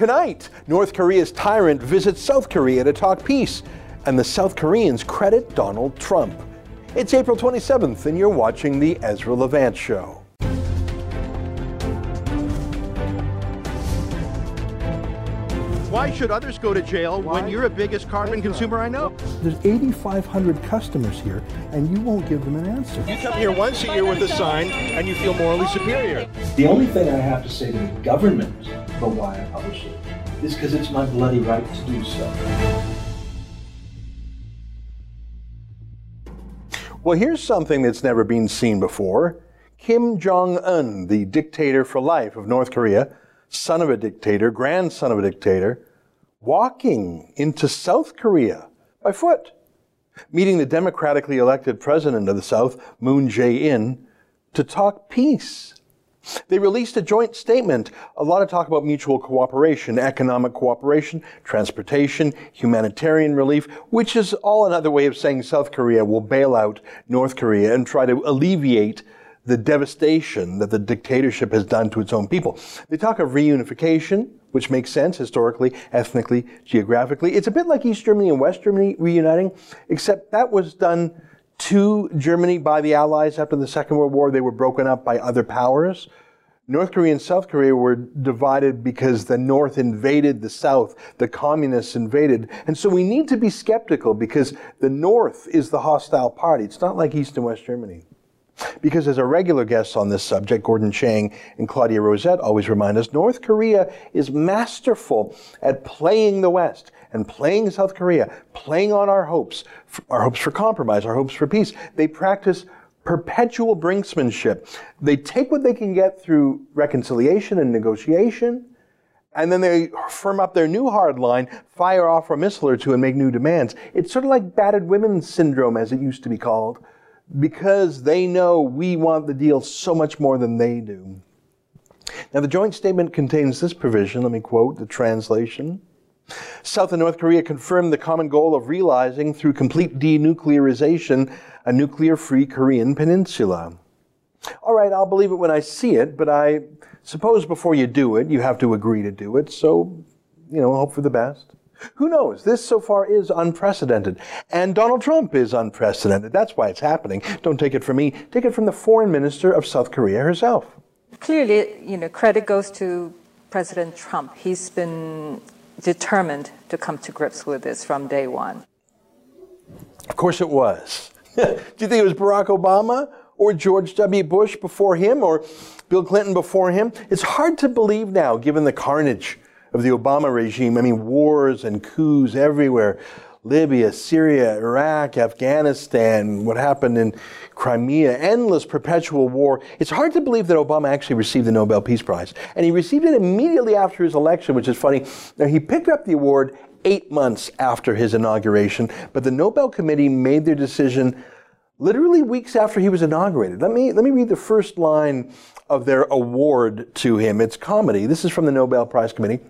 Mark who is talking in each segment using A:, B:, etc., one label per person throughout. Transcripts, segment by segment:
A: Tonight, North Korea's tyrant visits South Korea to talk peace, and the South Koreans credit Donald Trump. It's April 27th, and you're watching The Ezra Levant Show.
B: Why should others go to jail when you're the biggest carbon consumer I know?
C: There's 8,500 customers here, and you won't give them an answer.
B: You come here once a year with a sign, and you feel morally superior.
D: The only thing I have to say to the government about why I publish it is because it's my bloody right to do so.
A: Well, here's something that's never been seen before. Kim Jong un, the dictator for life of North Korea, son of a dictator, grandson of a dictator, walking into South Korea by foot, meeting the democratically elected president of the South, Moon Jae-in, to talk peace. They released a joint statement, a lot of talk about mutual cooperation, economic cooperation, transportation, humanitarian relief, which is all another way of saying South Korea will bail out North Korea and try to alleviate the devastation that the dictatorship has done to its own people. They talk of reunification, which makes sense historically, ethnically, geographically. It's a bit like East Germany and West Germany reuniting, except that was done to Germany by the Allies after the Second World War. They were broken up by other powers. North Korea and South Korea were divided because the North invaded the South, the communists invaded. And so we need to be skeptical because the North is the hostile party. It's not like East and West Germany. Because as our regular guests on this subject, Gordon Chang and Claudia Rosett always remind us, North Korea is masterful at playing the West and playing South Korea, playing on our hopes, our hopes for compromise, our hopes for peace. They practice perpetual brinksmanship. They take what they can get through reconciliation and negotiation, and then they firm up their new hard line, fire off a missile or two, and make new demands. It's sort of like battered women syndrome, as it used to be called because they know we want the deal so much more than they do. Now, the joint statement contains this provision. Let me quote the translation. South and North Korea confirmed the common goal of realizing, through complete denuclearization, a nuclear free Korean peninsula. All right, I'll believe it when I see it, but I suppose before you do it, you have to agree to do it. So, you know, hope for the best. Who knows? This so far is unprecedented. And Donald Trump is unprecedented. That's why it's happening. Don't take it from me. Take it from the foreign minister of South Korea herself.
E: Clearly, you know, credit goes to President Trump. He's been determined to come to grips with this from day one.
A: Of course it was. Do you think it was Barack Obama or George W. Bush before him or Bill Clinton before him? It's hard to believe now, given the carnage of the Obama regime. I mean, wars and coups everywhere. Libya, Syria, Iraq, Afghanistan, what happened in Crimea, endless perpetual war. It's hard to believe that Obama actually received the Nobel Peace Prize. And he received it immediately after his election, which is funny. Now, he picked up the award eight months after his inauguration, but the Nobel Committee made their decision literally weeks after he was inaugurated. Let me, let me read the first line of their award to him. It's comedy. This is from the Nobel Prize Committee.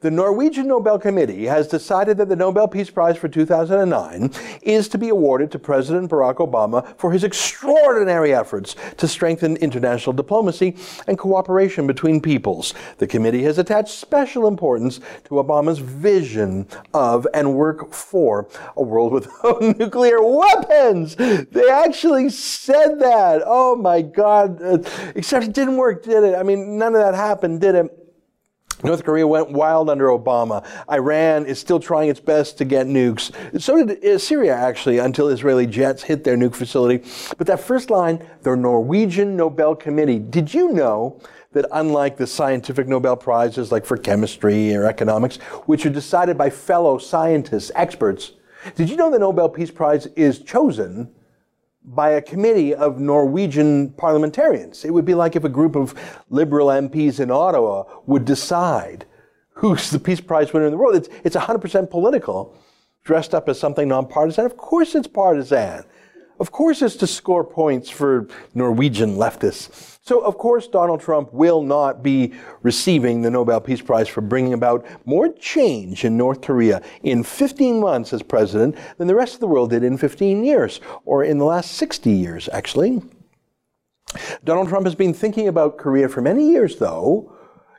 A: The Norwegian Nobel Committee has decided that the Nobel Peace Prize for 2009 is to be awarded to President Barack Obama for his extraordinary efforts to strengthen international diplomacy and cooperation between peoples. The committee has attached special importance to Obama's vision of and work for a world without nuclear weapons. They actually said that. Oh my God. Except it didn't work, did it? I mean, none of that happened, did it? North Korea went wild under Obama. Iran is still trying its best to get nukes. So did uh, Syria, actually, until Israeli jets hit their nuke facility. But that first line, the Norwegian Nobel Committee. Did you know that unlike the scientific Nobel Prizes, like for chemistry or economics, which are decided by fellow scientists, experts, did you know the Nobel Peace Prize is chosen by a committee of Norwegian parliamentarians. It would be like if a group of liberal MPs in Ottawa would decide who's the Peace Prize winner in the world. It's, it's 100% political, dressed up as something nonpartisan. Of course it's partisan. Of course it's to score points for Norwegian leftists. So, of course, Donald Trump will not be receiving the Nobel Peace Prize for bringing about more change in North Korea in 15 months as president than the rest of the world did in 15 years, or in the last 60 years, actually. Donald Trump has been thinking about Korea for many years, though,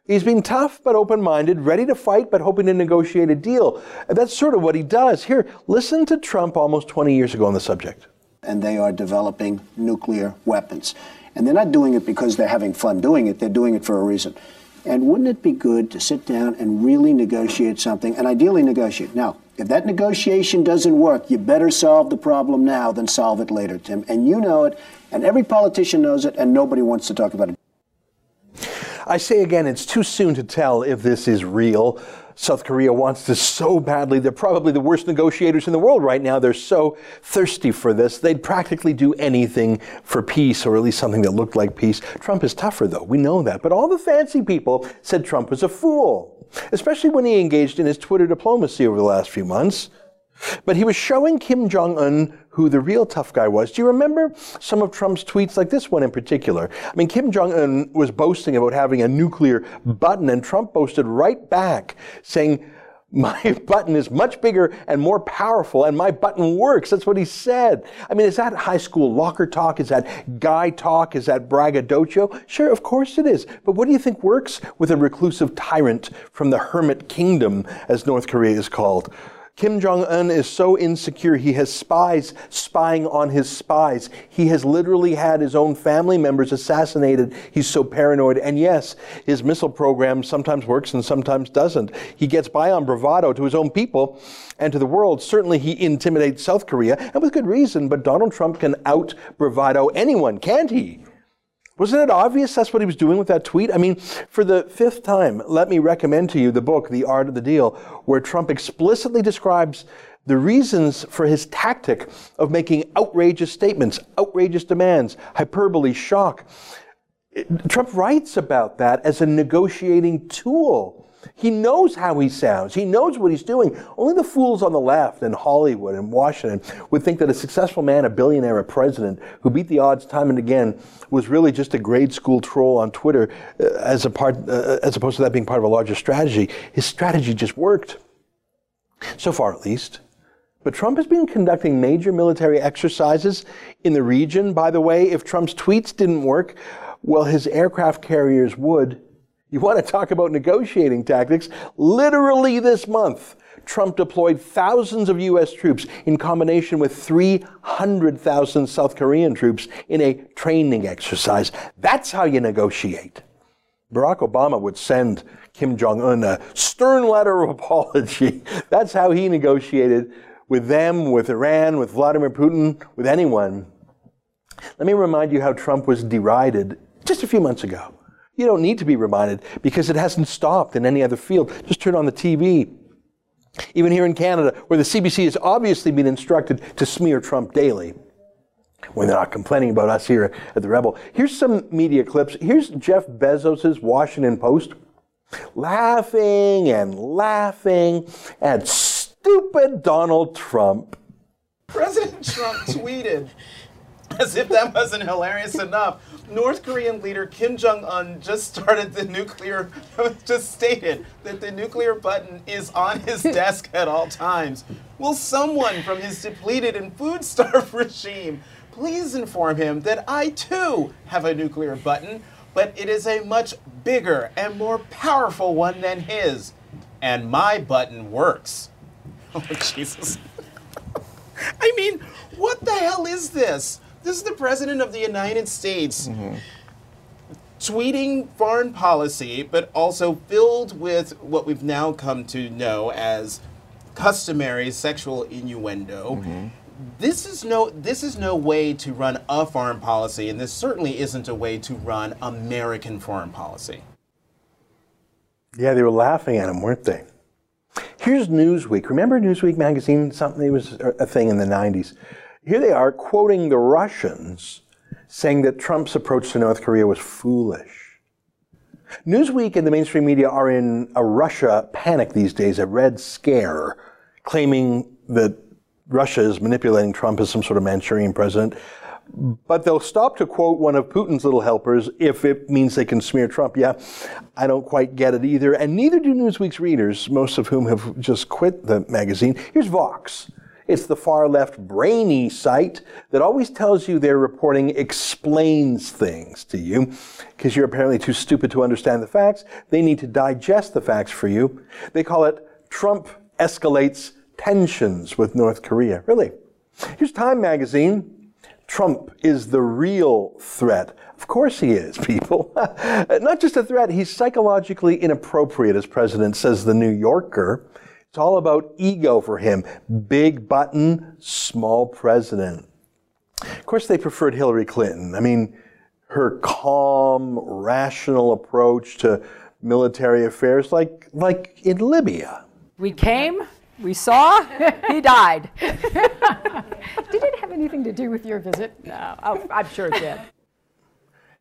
A: He's been tough but open minded, ready to fight but hoping to negotiate a deal. That's sort of what he does. Here, listen to Trump almost 20 years ago on the subject.
F: And they are developing nuclear weapons. And they're not doing it because they're having fun doing it, they're doing it for a reason. And wouldn't it be good to sit down and really negotiate something, and ideally negotiate? Now, if that negotiation doesn't work, you better solve the problem now than solve it later, Tim. And you know it, and every politician knows it, and nobody wants to talk about it.
A: I say again, it's too soon to tell if this is real. South Korea wants this so badly. They're probably the worst negotiators in the world right now. They're so thirsty for this. They'd practically do anything for peace, or at least something that looked like peace. Trump is tougher, though. We know that. But all the fancy people said Trump was a fool, especially when he engaged in his Twitter diplomacy over the last few months. But he was showing Kim Jong un who the real tough guy was. Do you remember some of Trump's tweets, like this one in particular? I mean, Kim Jong un was boasting about having a nuclear button, and Trump boasted right back, saying, my button is much bigger and more powerful, and my button works. That's what he said. I mean, is that high school locker talk? Is that guy talk? Is that braggadocio? Sure, of course it is. But what do you think works with a reclusive tyrant from the hermit kingdom, as North Korea is called? Kim Jong un is so insecure, he has spies spying on his spies. He has literally had his own family members assassinated. He's so paranoid. And yes, his missile program sometimes works and sometimes doesn't. He gets by on bravado to his own people and to the world. Certainly, he intimidates South Korea, and with good reason, but Donald Trump can out bravado anyone, can't he? Wasn't it obvious that's what he was doing with that tweet? I mean, for the fifth time, let me recommend to you the book, The Art of the Deal, where Trump explicitly describes the reasons for his tactic of making outrageous statements, outrageous demands, hyperbole, shock. Trump writes about that as a negotiating tool. He knows how he sounds. He knows what he's doing. Only the fools on the left in Hollywood and Washington would think that a successful man, a billionaire, a president who beat the odds time and again was really just a grade school troll on Twitter uh, as a part, uh, as opposed to that being part of a larger strategy. His strategy just worked. So far, at least. But Trump has been conducting major military exercises in the region. By the way, if Trump's tweets didn't work, well, his aircraft carriers would. You want to talk about negotiating tactics? Literally this month, Trump deployed thousands of U.S. troops in combination with 300,000 South Korean troops in a training exercise. That's how you negotiate. Barack Obama would send Kim Jong un a stern letter of apology. That's how he negotiated with them, with Iran, with Vladimir Putin, with anyone. Let me remind you how Trump was derided just a few months ago. You don't need to be reminded because it hasn't stopped in any other field. Just turn on the TV. Even here in Canada, where the CBC has obviously been instructed to smear Trump daily when they're not complaining about us here at the Rebel. Here's some media clips. Here's Jeff Bezos' Washington Post laughing and laughing at stupid Donald Trump.
G: President Trump tweeted, as if that wasn't hilarious enough, North Korean leader Kim Jong un just started the nuclear, just stated that the nuclear button is on his desk at all times. Will someone from his depleted and food starved regime please inform him that I too have a nuclear button, but it is a much bigger and more powerful one than his. And my button works. Oh, Jesus. I mean, what the hell is this? This is the President of the United States mm-hmm. tweeting foreign policy, but also filled with what we've now come to know as customary sexual innuendo. Mm-hmm. This is no this is no way to run a foreign policy, and this certainly isn't a way to run American foreign policy.
A: Yeah, they were laughing at him, weren't they? Here's Newsweek. Remember Newsweek magazine? Something it was a thing in the 90s. Here they are quoting the Russians saying that Trump's approach to North Korea was foolish. Newsweek and the mainstream media are in a Russia panic these days, a red scare, claiming that Russia is manipulating Trump as some sort of Manchurian president. But they'll stop to quote one of Putin's little helpers if it means they can smear Trump. Yeah, I don't quite get it either. And neither do Newsweek's readers, most of whom have just quit the magazine. Here's Vox It's the far left brainy site that always tells you their reporting explains things to you because you're apparently too stupid to understand the facts. They need to digest the facts for you. They call it Trump escalates tensions with North Korea. Really. Here's Time magazine. Trump is the real threat. Of course he is, people. Not just a threat, he's psychologically inappropriate, as president says the New Yorker. It's all about ego for him. Big button, small president. Of course, they preferred Hillary Clinton. I mean, her calm, rational approach to military affairs, like, like in Libya.
H: We came, we saw, he died. did it have anything to do with your visit? No, oh, I'm sure it did.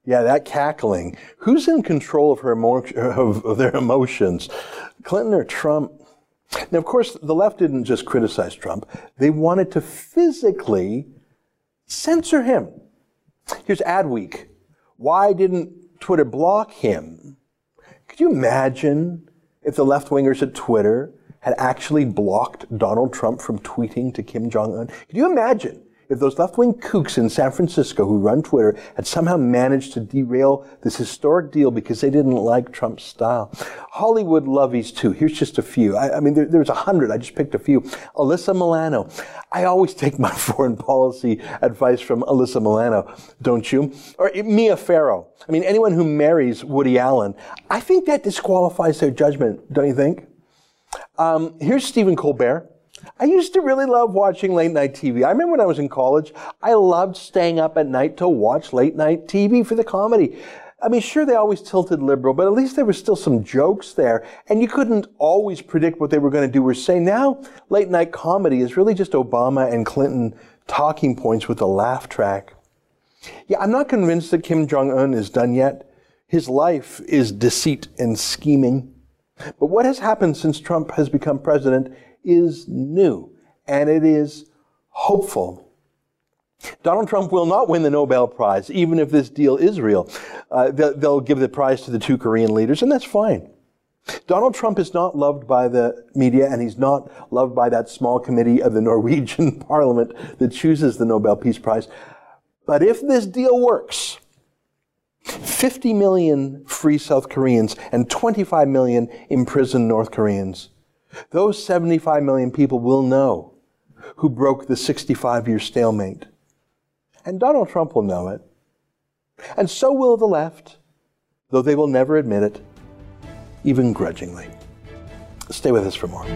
A: Yeah, that cackling. Who's in control of her emo- of their emotions, Clinton or Trump? Now, of course, the left didn't just criticize Trump, they wanted to physically censor him. Here's Adweek. Why didn't Twitter block him? Could you imagine if the left wingers at Twitter had actually blocked Donald Trump from tweeting to Kim Jong un? Could you imagine if those left wing kooks in San Francisco who run Twitter had somehow managed to derail this historic deal because they didn't like Trump's style. Hollywood lovies too. Here's just a few. I, I mean, there, there's a hundred. I just picked a few. Alyssa Milano. I always take my foreign policy advice from Alyssa Milano, don't you? Or Mia Farrow. I mean, anyone who marries Woody Allen, I think that disqualifies their judgment, don't you think? Um, here's Stephen Colbert. I used to really love watching late night TV. I remember when I was in college, I loved staying up at night to watch late night TV for the comedy. I mean, sure, they always tilted liberal, but at least there was still some jokes there, and you couldn't always predict what they were going to do or say. Now, late night comedy is really just Obama and Clinton talking points with a laugh track. Yeah, I'm not convinced that Kim Jong un is done yet. His life is deceit and scheming. But what has happened since Trump has become president is new and it is hopeful. Donald Trump will not win the Nobel Prize, even if this deal is real. Uh, they'll, they'll give the prize to the two Korean leaders, and that's fine. Donald Trump is not loved by the media, and he's not loved by that small committee of the Norwegian parliament that chooses the Nobel Peace Prize. But if this deal works, 50 million free South Koreans and 25 million imprisoned North Koreans those 75 million people will know who broke the 65 year stalemate. And Donald Trump will know it. And so will the left, though they will never admit it, even grudgingly. Stay with us for more.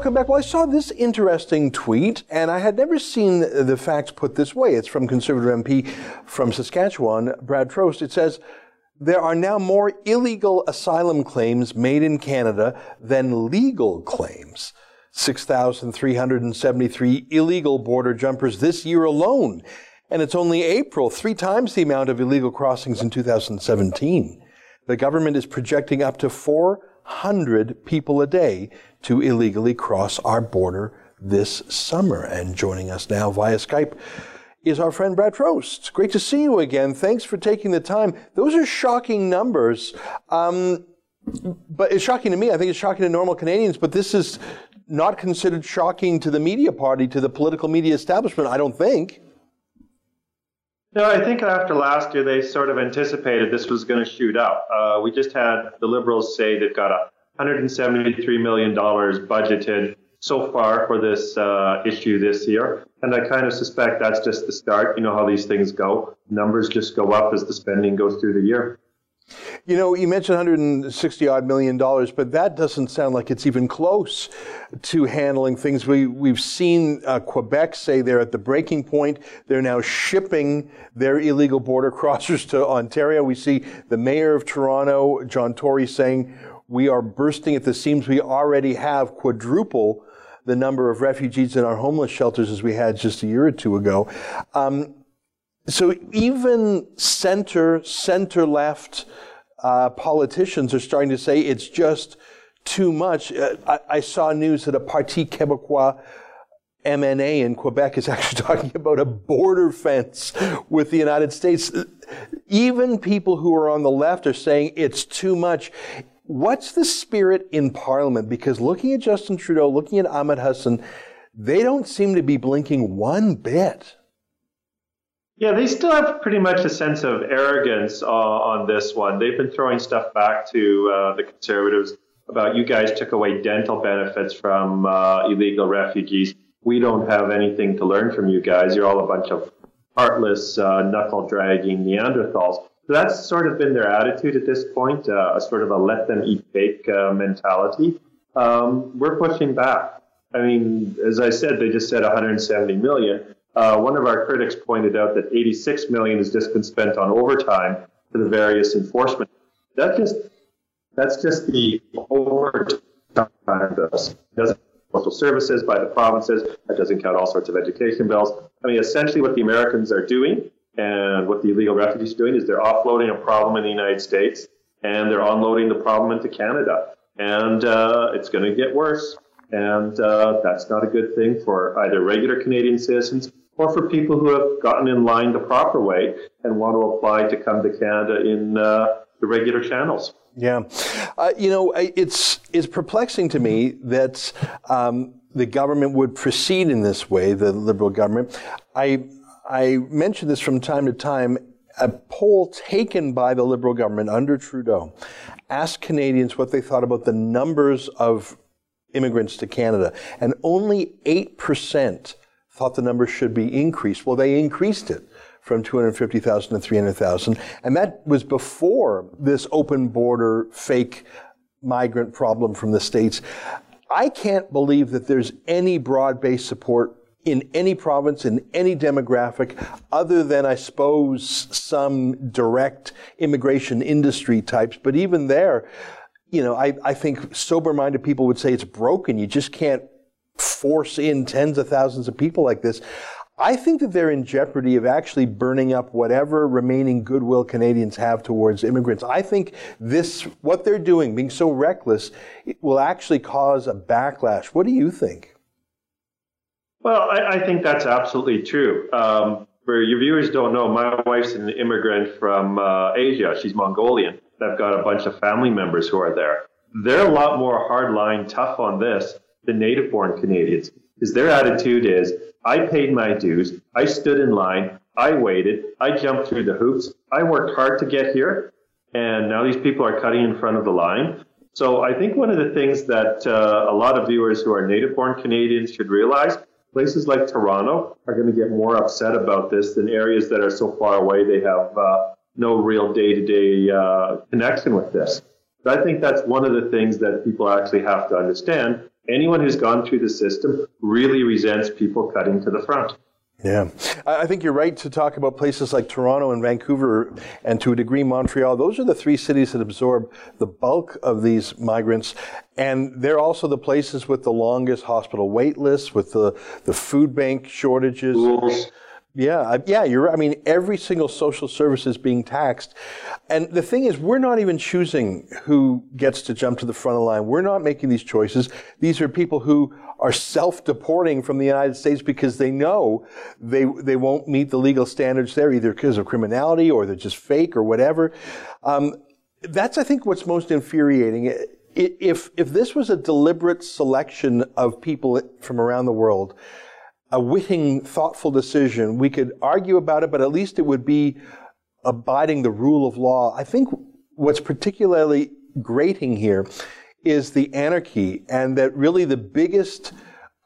A: Welcome back. Well, I saw this interesting tweet, and I had never seen the facts put this way. It's from Conservative MP from Saskatchewan, Brad Trost. It says, there are now more illegal asylum claims made in Canada than legal claims. 6,373 illegal border jumpers this year alone. And it's only April, three times the amount of illegal crossings in 2017. The government is projecting up to 400 people a day to illegally cross our border this summer. And joining us now via Skype is our friend Brad Trost. Great to see you again. Thanks for taking the time. Those are shocking numbers. Um, but it's shocking to me. I think it's shocking to normal Canadians, but this is not considered shocking to the media party, to the political media establishment, I don't think.
I: No, I think after last year, they sort of anticipated this was going to shoot up. Uh, we just had the Liberals say they've got a $173 million budgeted so far for this uh, issue this year. And I kind of suspect that's just the start. You know how these things go. Numbers just go up as the spending goes through the year.
A: You know, you mentioned 160 odd million dollars, but that doesn't sound like it's even close to handling things. We, we've seen uh, Quebec say they're at the breaking point. They're now shipping their illegal border crossers to Ontario. We see the mayor of Toronto, John Tory, saying we are bursting at the seams. We already have quadruple the number of refugees in our homeless shelters as we had just a year or two ago. Um, so even center, center left uh, politicians are starting to say it's just too much. Uh, I, I, saw news that a Parti Québécois MNA in Quebec is actually talking about a border fence with the United States. Even people who are on the left are saying it's too much. What's the spirit in Parliament? Because looking at Justin Trudeau, looking at Ahmed Hussen, they don't seem to be blinking one bit.
I: Yeah, they still have pretty much a sense of arrogance uh, on this one. They've been throwing stuff back to uh, the Conservatives about you guys took away dental benefits from uh, illegal refugees. We don't have anything to learn from you guys. You're all a bunch of heartless, uh, knuckle dragging Neanderthals. So that's sort of been their attitude at this point, uh, a sort of a let them eat cake uh, mentality. Um, we're pushing back. I mean, as I said, they just said 170 million. Uh, one of our critics pointed out that 86 million has just been spent on overtime for the various enforcement. That just that's just the overtime bills. doesn't social services by the provinces. That doesn't count all sorts of education bills. I mean, essentially, what the Americans are doing and what the illegal refugees are doing is they're offloading a problem in the United States and they're unloading the problem into Canada. And uh, it's going to get worse. And uh, that's not a good thing for either regular Canadian citizens or for people who have gotten in line the proper way and want to apply to come to Canada in uh, the regular channels.
A: Yeah, uh, you know, it's it's perplexing to me that um, the government would proceed in this way, the Liberal government. I I mention this from time to time. A poll taken by the Liberal government under Trudeau asked Canadians what they thought about the numbers of immigrants to Canada, and only eight percent thought the number should be increased. Well, they increased it from 250,000 to 300,000. And that was before this open border fake migrant problem from the States. I can't believe that there's any broad based support in any province, in any demographic, other than, I suppose, some direct immigration industry types. But even there, you know, I, I think sober minded people would say it's broken. You just can't force in tens of thousands of people like this. I think that they're in jeopardy of actually burning up whatever remaining goodwill Canadians have towards immigrants. I think this, what they're doing, being so reckless, will actually cause a backlash. What do you think?
I: Well, I, I think that's absolutely true. Um, for your viewers don't know, my wife's an immigrant from uh, Asia. She's Mongolian. I've got a bunch of family members who are there. They're a lot more hardline, tough on this than native born Canadians. Because their attitude is, I paid my dues, I stood in line, I waited, I jumped through the hoops, I worked hard to get here, and now these people are cutting in front of the line. So I think one of the things that uh, a lot of viewers who are native born Canadians should realize places like Toronto are going to get more upset about this than areas that are so far away they have uh, no real day to day connection with this. But I think that's one of the things that people actually have to understand anyone who's gone through the system really resents people cutting to the front.
A: Yeah, I think you're right to talk about places like Toronto and Vancouver, and to a degree Montreal. Those are the three cities that absorb the bulk of these migrants, and they're also the places with the longest hospital wait lists, with the, the food bank shortages.
I: Schools.
A: Yeah, yeah, you're. I mean, every single social service is being taxed. And the thing is, we're not even choosing who gets to jump to the front of the line. We're not making these choices. These are people who are self-deporting from the United States because they know they, they won't meet the legal standards there, either because of criminality or they're just fake or whatever. Um, that's, I think, what's most infuriating. If, if this was a deliberate selection of people from around the world, a witting, thoughtful decision. We could argue about it, but at least it would be abiding the rule of law. I think what's particularly grating here is the anarchy and that really the biggest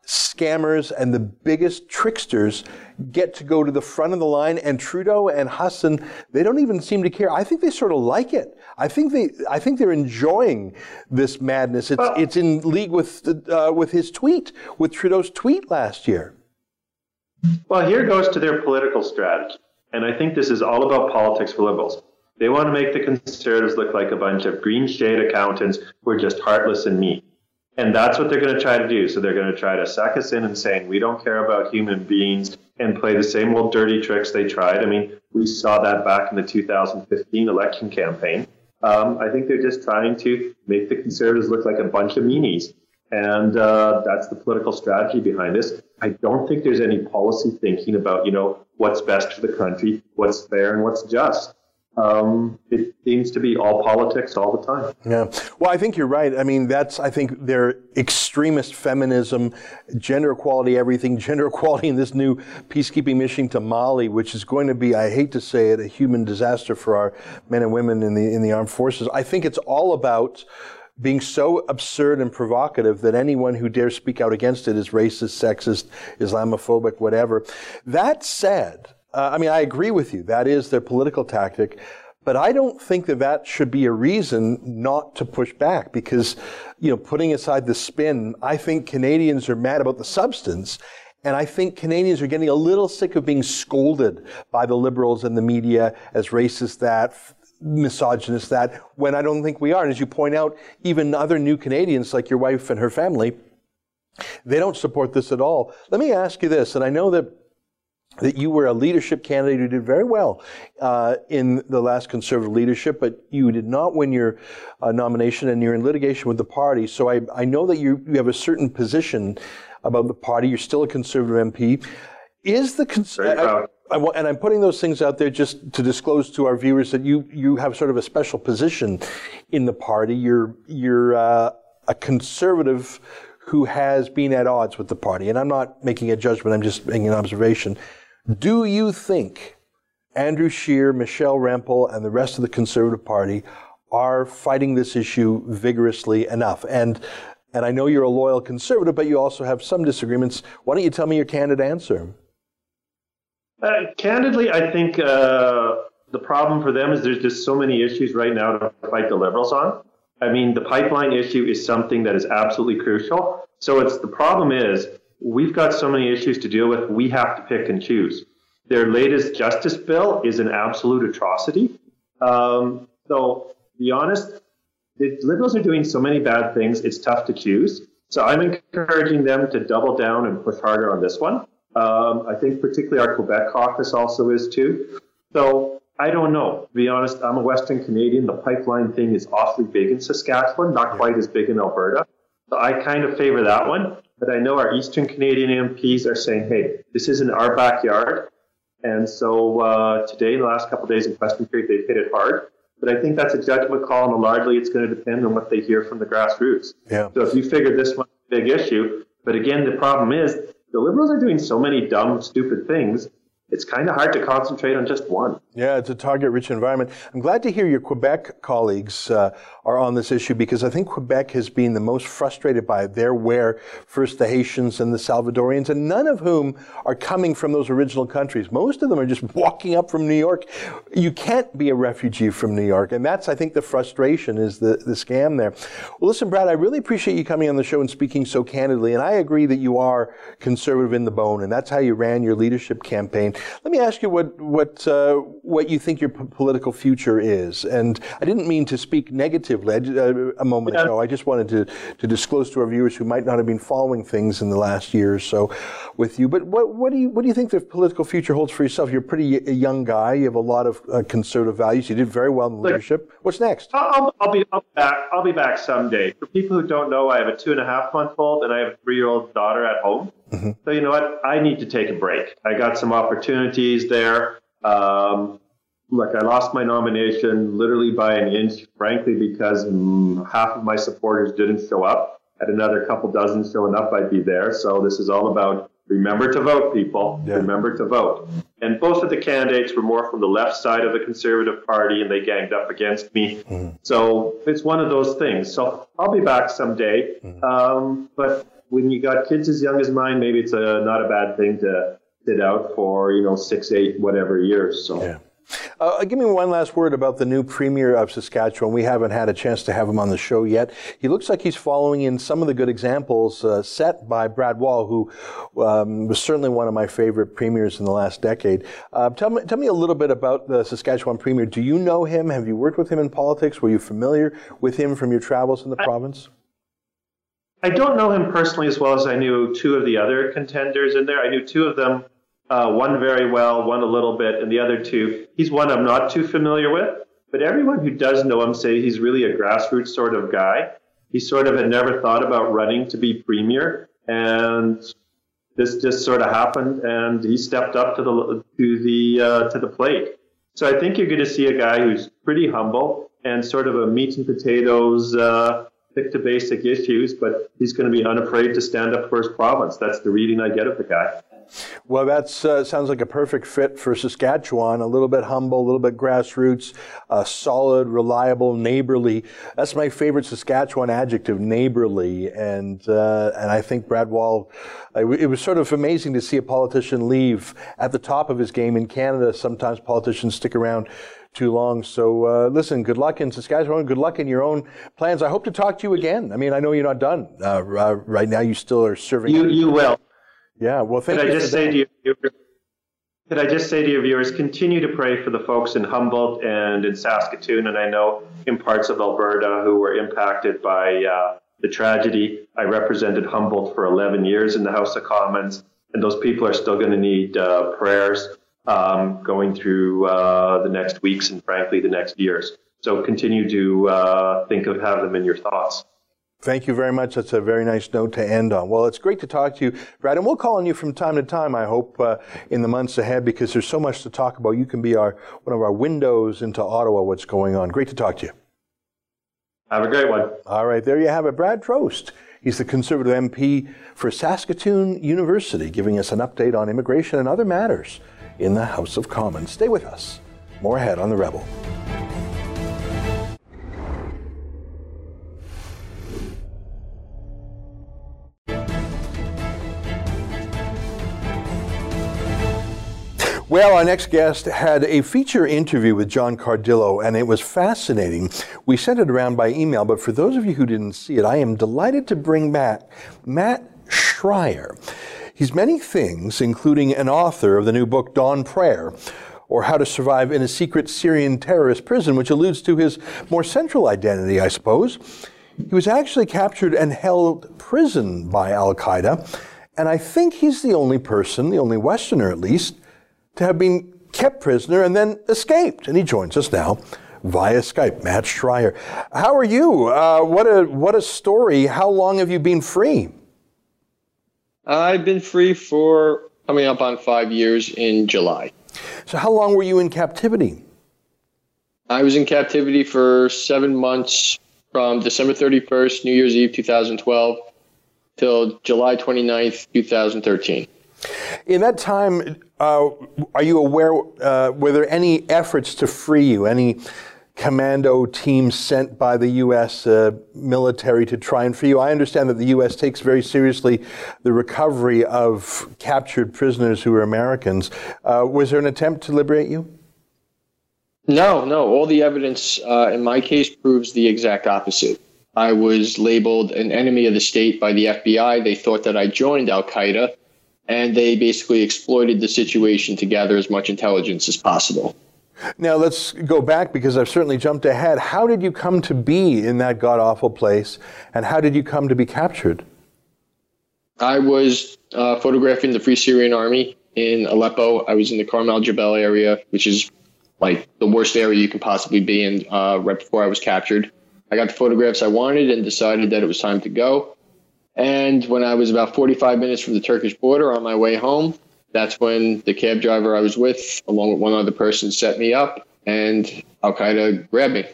A: scammers and the biggest tricksters get to go to the front of the line and Trudeau and Hussen they don't even seem to care I think they sort of like it I think they I think they're enjoying this madness it's it's in league with uh, with his tweet with Trudeau's tweet last year
I: well, here goes to their political strategy. And I think this is all about politics for liberals. They want to make the conservatives look like a bunch of green shade accountants who are just heartless and mean. And that's what they're going to try to do. So they're going to try to suck us in and saying we don't care about human beings and play the same old dirty tricks they tried. I mean, we saw that back in the 2015 election campaign. Um, I think they're just trying to make the Conservatives look like a bunch of meanies. And uh, that's the political strategy behind this. I don't think there's any policy thinking about, you know, what's best for the country, what's fair, and what's just um, it seems to be all politics all the time.
A: Yeah. Well, I think you're right. I mean, that's, I think their extremist feminism, gender equality, everything, gender equality in this new peacekeeping mission to Mali, which is going to be, I hate to say it, a human disaster for our men and women in the, in the armed forces. I think it's all about being so absurd and provocative that anyone who dares speak out against it is racist, sexist, Islamophobic, whatever. That said, uh, I mean, I agree with you. That is their political tactic. But I don't think that that should be a reason not to push back because, you know, putting aside the spin, I think Canadians are mad about the substance. And I think Canadians are getting a little sick of being scolded by the liberals and the media as racist that, misogynist that, when I don't think we are. And as you point out, even other new Canadians like your wife and her family, they don't support this at all. Let me ask you this, and I know that that you were a leadership candidate who did very well uh, in the last conservative leadership, but you did not win your uh, nomination and you're in litigation with the party. So I, I know that you, you have a certain position about the party. You're still a conservative MP. Is the conservative. And I'm putting those things out there just to disclose to our viewers that you, you have sort of a special position in the party. You're, you're uh, a conservative who has been at odds with the party. And I'm not making a judgment, I'm just making an observation. Do you think Andrew Scheer, Michelle Rempel, and the rest of the Conservative Party are fighting this issue vigorously enough? And and I know you're a loyal conservative, but you also have some disagreements. Why don't you tell me your candid answer?
I: Uh, candidly, I think uh, the problem for them is there's just so many issues right now to fight the Liberals on. I mean, the pipeline issue is something that is absolutely crucial. So it's the problem is we've got so many issues to deal with, we have to pick and choose. Their latest justice bill is an absolute atrocity. Um, so, to be honest, the Liberals are doing so many bad things, it's tough to choose. So, I'm encouraging them to double down and push harder on this one. Um, I think particularly our Quebec caucus also is too. So, I don't know. To be honest, I'm a Western Canadian. The pipeline thing is awfully big in Saskatchewan, not quite as big in Alberta. So I kind of favor that one. But I know our Eastern Canadian MPs are saying, hey, this isn't our backyard. And so uh, today, in the last couple of days in Western Creek, they've hit it hard. But I think that's a judgment call, and largely it's going to depend on what they hear from the grassroots.
A: Yeah.
I: So if you figure this one's a big issue, but again, the problem is the Liberals are doing so many dumb, stupid things it's kind of hard to concentrate on just one.
A: Yeah, it's a target rich environment. I'm glad to hear your Quebec colleagues uh, are on this issue because I think Quebec has been the most frustrated by it. They're where first the Haitians and the Salvadorians, and none of whom are coming from those original countries. Most of them are just walking up from New York. You can't be a refugee from New York. And that's, I think, the frustration is the, the scam there. Well, listen, Brad, I really appreciate you coming on the show and speaking so candidly. And I agree that you are conservative in the bone, and that's how you ran your leadership campaign. Let me ask you what what uh, what you think your p- political future is. And I didn't mean to speak negatively uh, a moment yeah. ago. I just wanted to to disclose to our viewers who might not have been following things in the last year or so with you. But what what do you what do you think the political future holds for yourself? You're a pretty a young guy. You have a lot of uh, conservative values. You did very well in leadership. What's next?
I: I'll, I'll, be I'll be back. I'll be back someday. For people who don't know, I have a two and a half month old and I have a three year old daughter at home. Mm-hmm. So you know what? I need to take a break. I got some opportunities there. Um, look, I lost my nomination literally by an inch, frankly, because mm, half of my supporters didn't show up. Had another couple dozen showing up, I'd be there. So this is all about remember to vote, people. Yeah. Remember to vote. And both of the candidates were more from the left side of the Conservative Party, and they ganged up against me. Mm-hmm. So it's one of those things. So I'll be back someday. Mm-hmm. Um, but when you got kids as young as mine, maybe it's a, not a bad thing to sit out for, you know, six, eight, whatever years. So.
A: Yeah. Uh, give me one last word about the new Premier of Saskatchewan. We haven't had a chance to have him on the show yet. He looks like he's following in some of the good examples uh, set by Brad Wall, who um, was certainly one of my favorite premiers in the last decade. Uh, tell, me, tell me a little bit about the Saskatchewan Premier. Do you know him? Have you worked with him in politics? Were you familiar with him from your travels in the I, province?
I: I don't know him personally as well as I knew two of the other contenders in there. I knew two of them, uh, one very well, one a little bit, and the other two, he's one I'm not too familiar with. But everyone who does know him say he's really a grassroots sort of guy. He sort of had never thought about running to be premier, and this just sort of happened, and he stepped up to the to the uh, to the plate. So I think you're going to see a guy who's pretty humble and sort of a meat and potatoes, uh, to basic issues, but he's going to be unafraid to stand up for his province. That's the reading I get of the guy.
A: Well, that uh, sounds like a perfect fit for Saskatchewan. A little bit humble, a little bit grassroots, uh, solid, reliable, neighborly. That's my favorite Saskatchewan adjective, neighborly. And uh, and I think Brad Wall. It was sort of amazing to see a politician leave at the top of his game in Canada. Sometimes politicians stick around too long. So uh, listen, good luck in Saskatchewan. Good luck in your own plans. I hope to talk to you again. I mean, I know you're not done uh, right now. You still are serving.
I: You you will.
A: Yeah, well, thank
I: could
A: you.
I: I just say
A: that.
I: to you, could I just say to your viewers, continue to pray for the folks in Humboldt and in Saskatoon, and I know in parts of Alberta who were impacted by uh, the tragedy. I represented Humboldt for 11 years in the House of Commons, and those people are still going to need uh, prayers um, going through uh, the next weeks and, frankly, the next years. So continue to uh, think of have them in your thoughts.
A: Thank you very much. That's a very nice note to end on. Well, it's great to talk to you, Brad, and we'll call on you from time to time. I hope uh, in the months ahead because there's so much to talk about. You can be our one of our windows into Ottawa. What's going on? Great to talk to you.
I: Have a great one.
A: All right, there you have it, Brad Trost. He's the Conservative MP for Saskatoon University, giving us an update on immigration and other matters in the House of Commons. Stay with us. More ahead on the Rebel. Well, our next guest had a feature interview with John Cardillo, and it was fascinating. We sent it around by email, but for those of you who didn't see it, I am delighted to bring back Matt Schrier. He's many things, including an author of the new book, Dawn Prayer, or How to Survive in a Secret Syrian Terrorist Prison, which alludes to his more central identity, I suppose. He was actually captured and held prison by Al Qaeda, and I think he's the only person, the only Westerner at least, to have been kept prisoner and then escaped. And he joins us now via Skype. Matt Schrier. How are you? Uh, what, a, what a story. How long have you been free?
J: I've been free for coming up on five years in July.
A: So, how long were you in captivity?
J: I was in captivity for seven months from December 31st, New Year's Eve 2012, till July 29th, 2013.
A: In that time, uh, are you aware, uh, were there any efforts to free you? Any commando teams sent by the U.S. Uh, military to try and free you? I understand that the U.S. takes very seriously the recovery of captured prisoners who are Americans. Uh, was there an attempt to liberate you?
J: No, no. All the evidence uh, in my case proves the exact opposite. I was labeled an enemy of the state by the FBI. They thought that I joined Al Qaeda and they basically exploited the situation to gather as much intelligence as possible.
A: Now let's go back because I've certainly jumped ahead. How did you come to be in that god awful place, and how did you come to be captured?
J: I was uh, photographing the Free Syrian Army in Aleppo. I was in the Carmel Jebel area, which is like the worst area you can possibly be in. Uh, right before I was captured, I got the photographs I wanted and decided that it was time to go. And when I was about 45 minutes from the Turkish border on my way home, that's when the cab driver I was with, along with one other person, set me up and Al Qaeda grabbed me.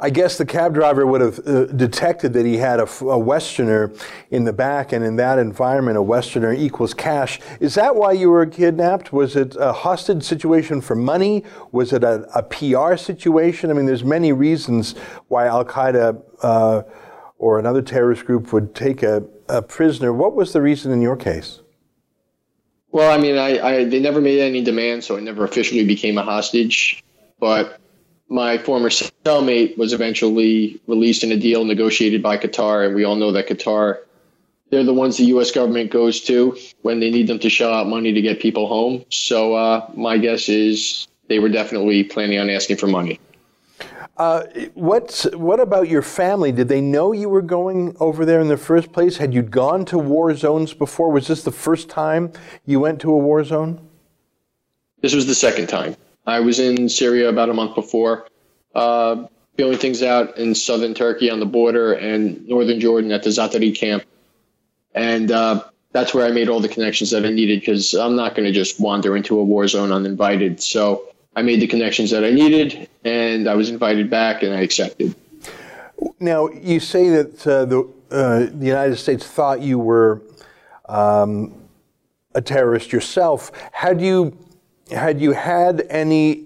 A: I guess the cab driver would have uh, detected that he had a, a, Westerner in the back, and in that environment, a Westerner equals cash. Is that why you were kidnapped? Was it a hostage situation for money? Was it a, a PR situation? I mean, there's many reasons why Al Qaeda. Uh, or another terrorist group would take a, a prisoner. What was the reason in your case?
J: Well, I mean, I, I, they never made any demands, so I never officially became a hostage. But my former cellmate was eventually released in a deal negotiated by Qatar, and we all know that Qatar, they're the ones the U.S. government goes to when they need them to shell out money to get people home. So uh, my guess is they were definitely planning on asking for money.
A: Uh, what what about your family? Did they know you were going over there in the first place? Had you gone to war zones before? Was this the first time you went to a war zone?
J: This was the second time. I was in Syria about a month before, uh, feeling things out in southern Turkey on the border and northern Jordan at the Zaatari camp. And uh, that's where I made all the connections that I needed because I'm not going to just wander into a war zone uninvited. So I made the connections that I needed, and I was invited back, and I accepted.
A: Now, you say that uh, the, uh, the United States thought you were um, a terrorist yourself. Had you had you had any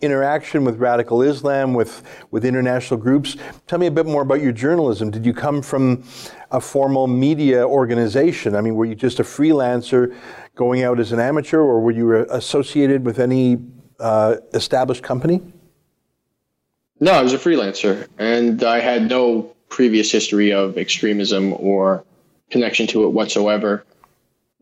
A: interaction with radical Islam, with with international groups? Tell me a bit more about your journalism. Did you come from a formal media organization? I mean, were you just a freelancer going out as an amateur, or were you associated with any uh, established company?
J: No, I was a freelancer, and I had no previous history of extremism or connection to it whatsoever.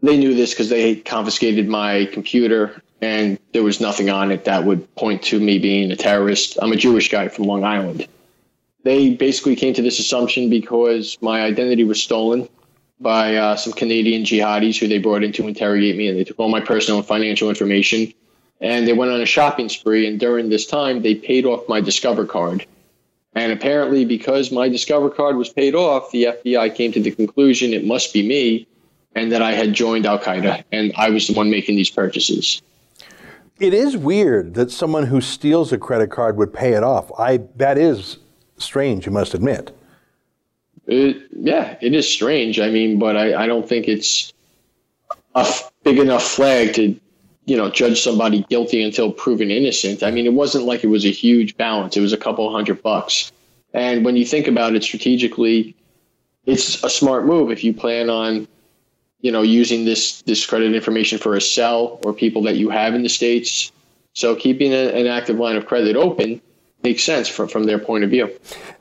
J: They knew this because they confiscated my computer, and there was nothing on it that would point to me being a terrorist. I'm a Jewish guy from Long Island. They basically came to this assumption because my identity was stolen by uh, some Canadian jihadis who they brought in to interrogate me, and they took all my personal and financial information and they went on a shopping spree. And during this time, they paid off my Discover card. And apparently, because my Discover card was paid off, the FBI came to the conclusion it must be me and that I had joined Al Qaeda and I was the one making these purchases.
A: It is weird that someone who steals a credit card would pay it off. I that is strange, you must admit.
J: It, yeah, it is strange. I mean, but I, I don't think it's a f- big enough flag to you know, judge somebody guilty until proven innocent. I mean, it wasn't like it was a huge balance. It was a couple hundred bucks. And when you think about it strategically, it's a smart move if you plan on, you know, using this this credit information for a cell or people that you have in the states. So keeping a, an active line of credit open makes sense from, from their point of view.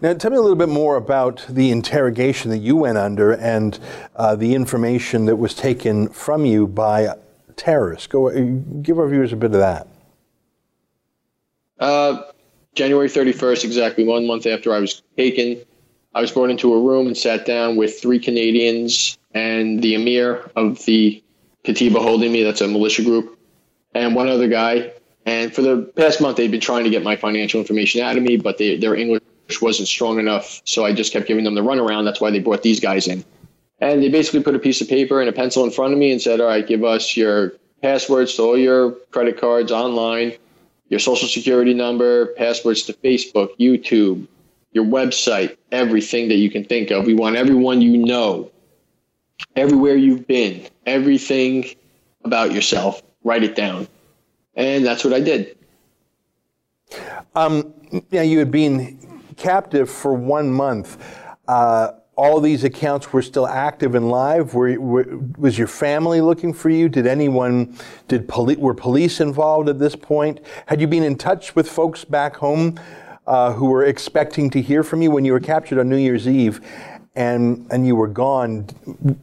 A: Now, tell me a little bit more about the interrogation that you went under and uh, the information that was taken from you by terrorists? Go give our viewers a bit of that.
J: Uh, January 31st, exactly one month after I was taken, I was brought into a room and sat down with three Canadians and the emir of the Katiba holding me, that's a militia group, and one other guy. And for the past month, they'd been trying to get my financial information out of me, but they, their English wasn't strong enough. So I just kept giving them the runaround. That's why they brought these guys in. And they basically put a piece of paper and a pencil in front of me and said, All right, give us your passwords to all your credit cards online, your social security number, passwords to Facebook, YouTube, your website, everything that you can think of. We want everyone you know, everywhere you've been, everything about yourself. Write it down. And that's what I did.
A: Um, yeah, you had been captive for one month. Uh, all these accounts were still active and live? Were, were, was your family looking for you? Did anyone, did poli- were police involved at this point? Had you been in touch with folks back home uh, who were expecting to hear from you when you were captured on New Year's Eve? And, and you were gone,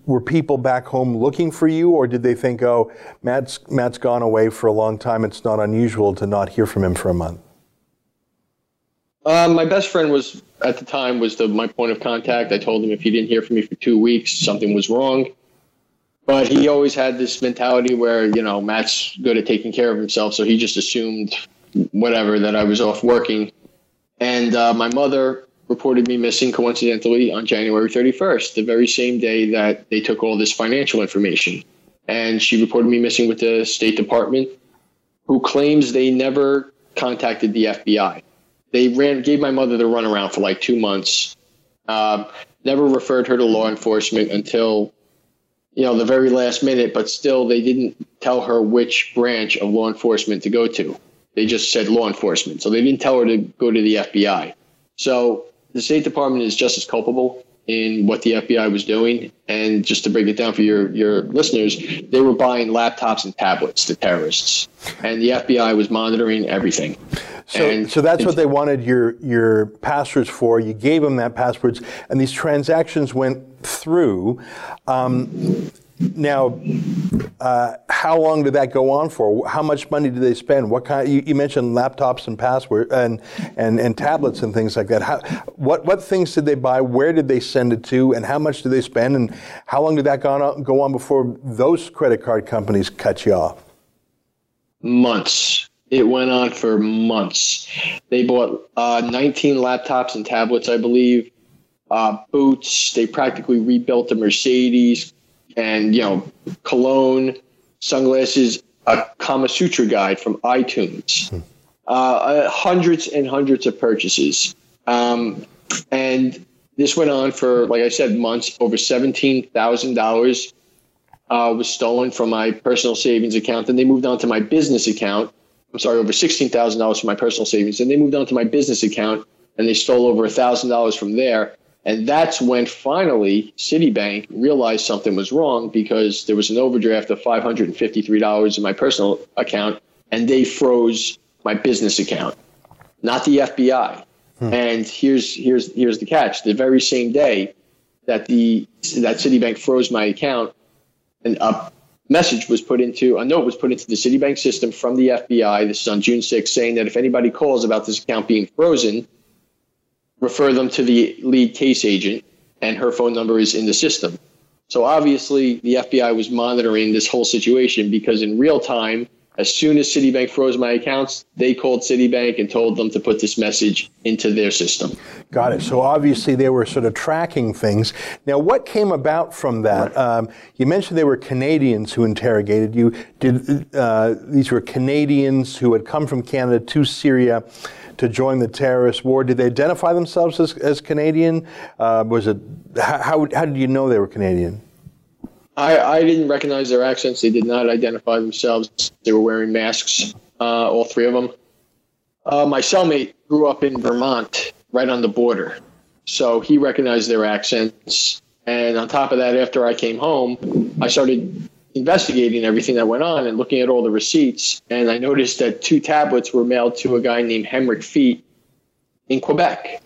A: were people back home looking for you, or did they think, oh, Matt's, Matt's gone away for a long time, it's not unusual to not hear from him for a month?
J: Um, my best friend was at the time was the my point of contact. I told him if he didn't hear from me for two weeks, something was wrong. But he always had this mentality where you know Matt's good at taking care of himself, so he just assumed whatever that I was off working. And uh, my mother reported me missing coincidentally on January 31st, the very same day that they took all this financial information. And she reported me missing with the State Department, who claims they never contacted the FBI they ran gave my mother the runaround for like two months. Uh, never referred her to law enforcement until you know the very last minute, but still they didn't tell her which branch of law enforcement to go to. They just said law enforcement, so they didn't tell her to go to the FBI. So the State Department is just as culpable in what the FBI was doing. And just to break it down for your, your listeners, they were buying laptops and tablets to terrorists, and the FBI was monitoring everything.
A: So, and, so that's what they wanted your your passwords for. You gave them that passwords, and these transactions went through. Um, now, uh, how long did that go on for? How much money did they spend? What kind? You, you mentioned laptops and password and, and and tablets and things like that. How, what what things did they buy? Where did they send it to? And how much did they spend? And how long did that go on, go on before those credit card companies cut you off?
J: Months It went on for months. They bought uh, 19 laptops and tablets, I believe, uh, boots. They practically rebuilt the Mercedes and, you know, cologne, sunglasses, a Kama Sutra guide from iTunes, uh, uh, hundreds and hundreds of purchases. Um, and this went on for, like I said, months. Over $17,000 uh, was stolen from my personal savings account. Then they moved on to my business account. I'm sorry, over $16,000 from my personal savings. And they moved on to my business account and they stole over $1,000 from there. And that's when finally Citibank realized something was wrong because there was an overdraft of $553 in my personal account and they froze my business account, not the FBI. Hmm. And here's here's here's the catch: the very same day that the that Citibank froze my account, and a message was put into a note was put into the Citibank system from the FBI. This is on June 6th, saying that if anybody calls about this account being frozen, refer them to the lead case agent, and her phone number is in the system. So obviously, the FBI was monitoring this whole situation because in real time, as soon as Citibank froze my accounts, they called Citibank and told them to put this message into their system.
A: Got it. So obviously they were sort of tracking things. Now, what came about from that? Um, you mentioned they were Canadians who interrogated you. Did uh, these were Canadians who had come from Canada to Syria? to join the terrorist war. Did they identify themselves as, as Canadian? Uh, was it how, how did you know they were Canadian?
J: I, I didn't recognize their accents. They did not identify themselves. They were wearing masks, uh, all three of them. Uh, my cellmate grew up in Vermont, right on the border. So he recognized their accents. And on top of that, after I came home, I started investigating everything that went on and looking at all the receipts. And I noticed that two tablets were mailed to a guy named Henrik Feet in Quebec.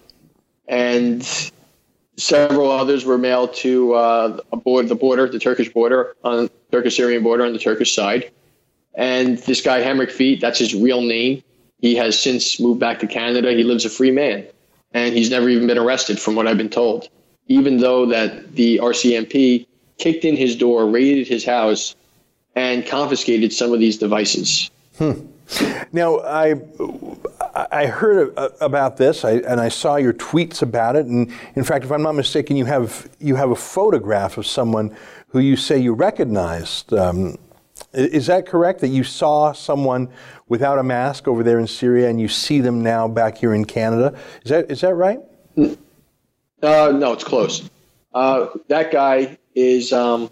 J: And several others were mailed to uh, board, the border, the Turkish border, on Turkish Syrian border on the Turkish side. And this guy, Henrik Feet, that's his real name. He has since moved back to Canada. He lives a free man. And he's never even been arrested, from what I've been told. Even though that the RCMP kicked in his door, raided his house, and confiscated some of these devices.
A: Hmm. Now, I I heard about this, I, and I saw your tweets about it. And in fact, if I'm not mistaken, you have you have a photograph of someone who you say you recognized. Um, is that correct? That you saw someone without a mask over there in Syria, and you see them now back here in Canada? Is that is that right? Uh,
J: no, it's close. Uh, that guy is um,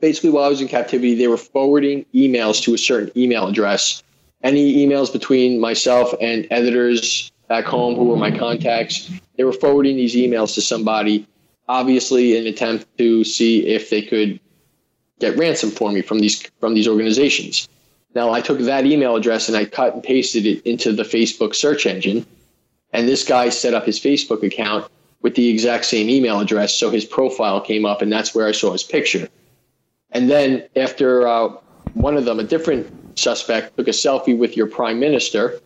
J: basically while I was in captivity, they were forwarding emails to a certain email address. Any emails between myself and editors back home who were my contacts, they were forwarding these emails to somebody, obviously in an attempt to see if they could get ransom for me from these from these organizations. Now I took that email address and I cut and pasted it into the Facebook search engine, and this guy set up his Facebook account with the exact same email address. So his profile came up, and that's where I saw his picture. And then after uh, one of them, a different suspect, took a selfie with your prime minister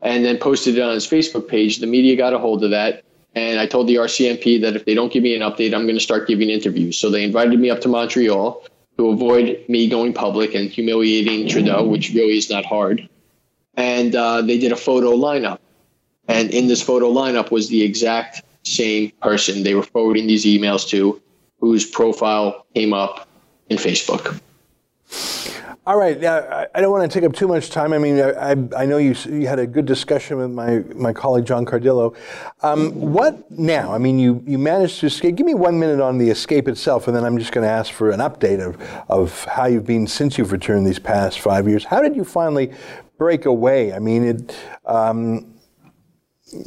J: and then posted it on his Facebook page. The media got a hold of that. And I told the RCMP that if they don't give me an update, I'm going to start giving interviews. So they invited me up to Montreal to avoid me going public and humiliating Trudeau, which really is not hard. And uh, they did a photo lineup. And in this photo lineup was the exact same person they were forwarding these emails to, whose profile came up in Facebook.
A: All right. Now, I don't want to take up too much time. I mean, I, I know you, you had a good discussion with my, my colleague John Cardillo. Um, what now? I mean, you, you managed to escape. Give me one minute on the escape itself, and then I'm just going to ask for an update of, of how you've been since you've returned these past five years. How did you finally break away? I mean, it. Um,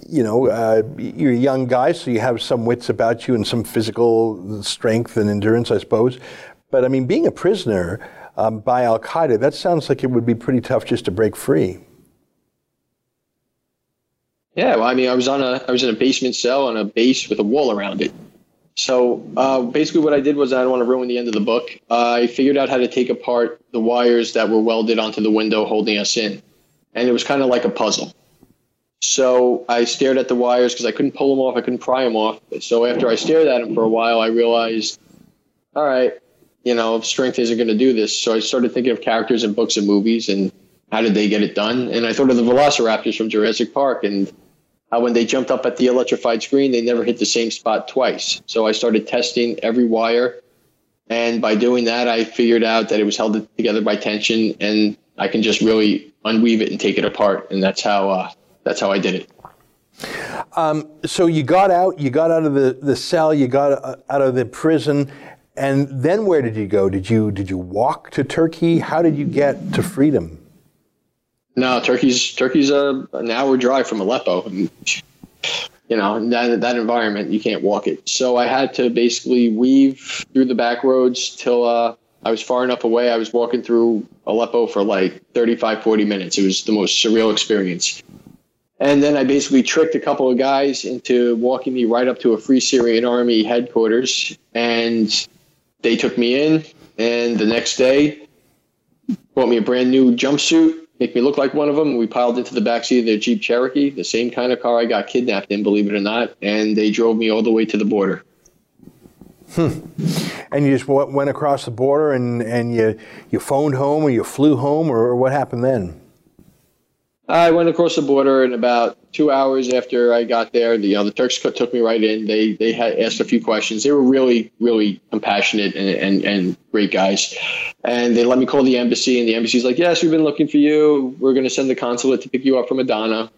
A: you know, uh, you're a young guy, so you have some wits about you and some physical strength and endurance, I suppose. But I mean, being a prisoner um, by Al Qaeda, that sounds like it would be pretty tough just to break free.
J: Yeah, well, I mean, I was on a I was in a basement cell on a base with a wall around it. So uh, basically, what I did was I don't want to ruin the end of the book. Uh, I figured out how to take apart the wires that were welded onto the window holding us in, and it was kind of like a puzzle. So I stared at the wires because I couldn't pull them off. I couldn't pry them off. So after I stared at them for a while, I realized, all right, you know, strength isn't going to do this. So I started thinking of characters in books and movies, and how did they get it done? And I thought of the Velociraptors from Jurassic Park and how when they jumped up at the electrified screen, they never hit the same spot twice. So I started testing every wire. And by doing that, I figured out that it was held together by tension and I can just really unweave it and take it apart. And that's how, uh, that's how I did it.
A: Um, so you got out, you got out of the, the cell, you got uh, out of the prison, and then where did you go? Did you did you walk to Turkey? How did you get to freedom?
J: No, Turkey's Turkey's a, an hour drive from Aleppo. you know, that that environment you can't walk it. So I had to basically weave through the back roads till uh, I was far enough away. I was walking through Aleppo for like 35, 40 minutes. It was the most surreal experience. And then I basically tricked a couple of guys into walking me right up to a Free Syrian Army headquarters. And they took me in. And the next day, bought me a brand new jumpsuit, make me look like one of them. We piled into the backseat of their Jeep Cherokee, the same kind of car I got kidnapped in, believe it or not. And they drove me all the way to the border.
A: Hmm. And you just went across the border and, and you, you phoned home or you flew home or what happened then?
J: I went across the border, and about two hours after I got there, the, you know, the Turks took me right in. They they had asked a few questions. They were really really compassionate and, and, and great guys, and they let me call the embassy. And the embassy's like, "Yes, we've been looking for you. We're going to send the consulate to pick you up from Adana."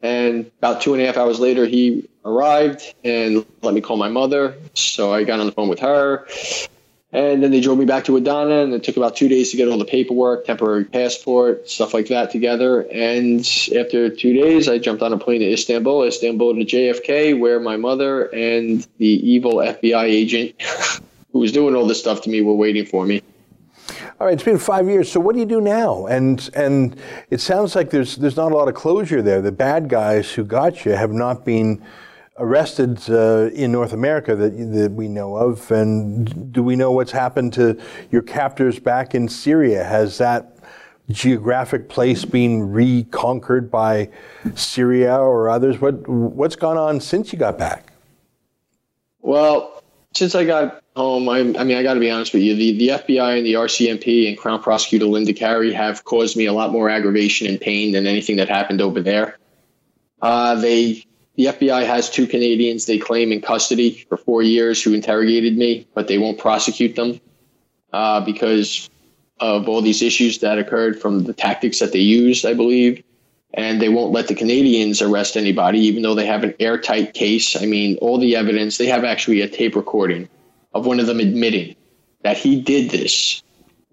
J: And about two and a half hours later, he arrived and let me call my mother. So I got on the phone with her. And then they drove me back to Adana, and it took about two days to get all the paperwork, temporary passport, stuff like that together. And after two days, I jumped on a plane to Istanbul, Istanbul to JFK, where my mother and the evil FBI agent who was doing all this stuff to me were waiting for me.
A: All right, it's been five years. So what do you do now? And and it sounds like there's there's not a lot of closure there. The bad guys who got you have not been arrested uh, in North America that, that we know of? And do we know what's happened to your captors back in Syria? Has that geographic place been reconquered by Syria or others? What, what's gone on since you got back?
J: Well, since I got home, I, I mean, I got to be honest with you. The, the FBI and the RCMP and Crown Prosecutor Linda Carey have caused me a lot more aggravation and pain than anything that happened over there. Uh, they the FBI has two Canadians they claim in custody for four years who interrogated me, but they won't prosecute them uh, because of all these issues that occurred from the tactics that they used, I believe. And they won't let the Canadians arrest anybody, even though they have an airtight case. I mean, all the evidence, they have actually a tape recording of one of them admitting that he did this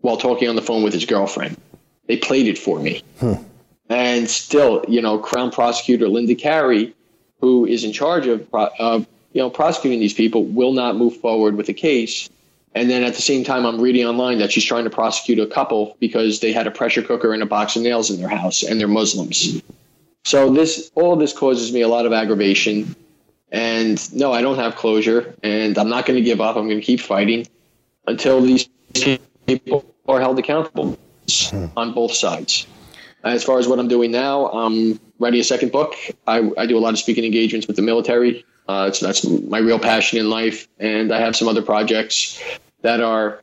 J: while talking on the phone with his girlfriend. They played it for me. Hmm. And still, you know, Crown Prosecutor Linda Carey who is in charge of, of you know prosecuting these people will not move forward with the case. And then at the same time, I'm reading online that she's trying to prosecute a couple because they had a pressure cooker and a box of nails in their house, and they're Muslims. So this all this causes me a lot of aggravation. And no, I don't have closure, and I'm not going to give up. I'm going to keep fighting until these people are held accountable hmm. on both sides. As far as what I'm doing now, I'm writing a second book. I, I do a lot of speaking engagements with the military. Uh, so that's my real passion in life. And I have some other projects that are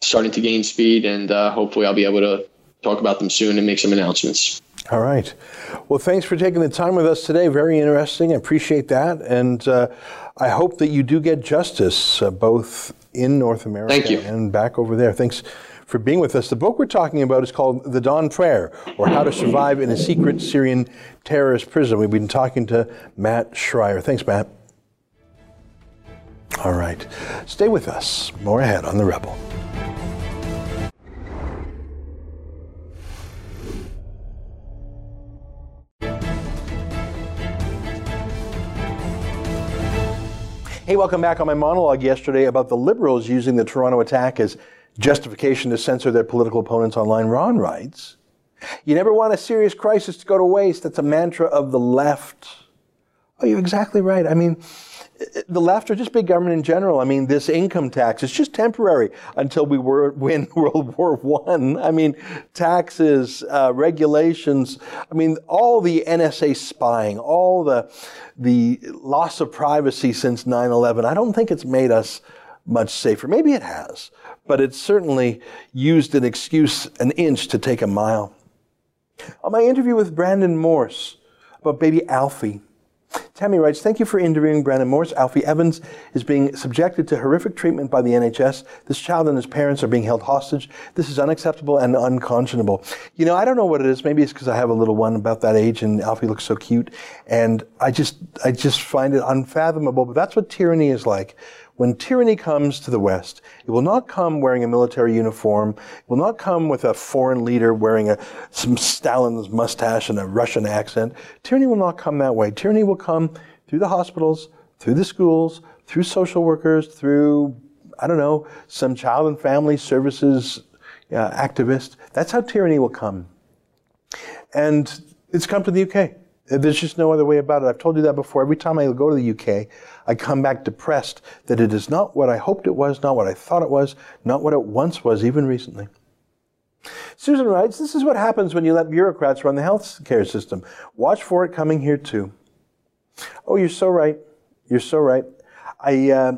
J: starting to gain speed, and uh, hopefully I'll be able to talk about them soon and make some announcements.
A: All right. Well, thanks for taking the time with us today. Very interesting. I appreciate that. And uh, I hope that you do get justice uh, both in North America and back over there. Thanks for being with us. The book we're talking about is called The Dawn Prayer, or How to Survive in a Secret Syrian Terrorist Prison. We've been talking to Matt Schrier. Thanks, Matt. All right. Stay with us. More ahead on The Rebel. Hey, welcome back on my monologue yesterday about the Liberals using the Toronto attack as justification to censor their political opponents online. Ron writes, You never want a serious crisis to go to waste. That's a mantra of the left. Oh, you're exactly right. I mean, the left or just big government in general. I mean, this income tax is just temporary until we were, win World War One. I. I mean, taxes, uh, regulations. I mean, all the NSA spying, all the the loss of privacy since 9/11. I don't think it's made us much safer. Maybe it has, but it certainly used an excuse an inch to take a mile. On my interview with Brandon Morse about baby Alfie, Tammy writes, Thank you for interviewing Brandon Morse. Alfie Evans is being subjected to horrific treatment by the NHS. This child and his parents are being held hostage. This is unacceptable and unconscionable. You know, I don't know what it is. Maybe it's because I have a little one about that age and Alfie looks so cute. And I just, I just find it unfathomable. But that's what tyranny is like. When tyranny comes to the West, it will not come wearing a military uniform. It will not come with a foreign leader wearing a, some Stalin's mustache and a Russian accent. Tyranny will not come that way. Tyranny will come through the hospitals, through the schools, through social workers, through, I don't know, some child and family services uh, activist. That's how tyranny will come. And it's come to the UK. There's just no other way about it. I've told you that before. Every time I go to the UK, I come back depressed that it is not what I hoped it was, not what I thought it was, not what it once was, even recently. Susan writes, This is what happens when you let bureaucrats run the health care system. Watch for it coming here too. Oh, you're so right. You're so right. I, uh,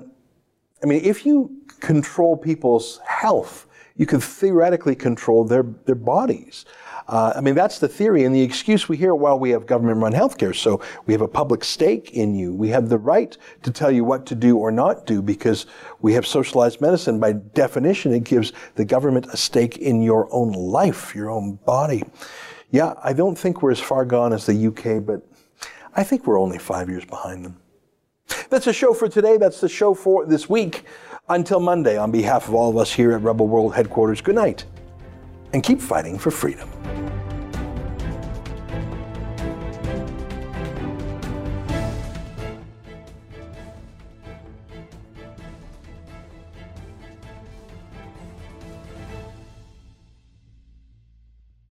A: I mean, if you control people's health, you can theoretically control their, their bodies. Uh, I mean, that's the theory and the excuse we hear while we have government run healthcare. So we have a public stake in you. We have the right to tell you what to do or not do because we have socialized medicine. By definition, it gives the government a stake in your own life, your own body. Yeah, I don't think we're as far gone as the UK, but I think we're only five years behind them. That's the show for today. That's the show for this week. Until Monday, on behalf of all of us here at Rebel World Headquarters, good night and keep fighting for freedom.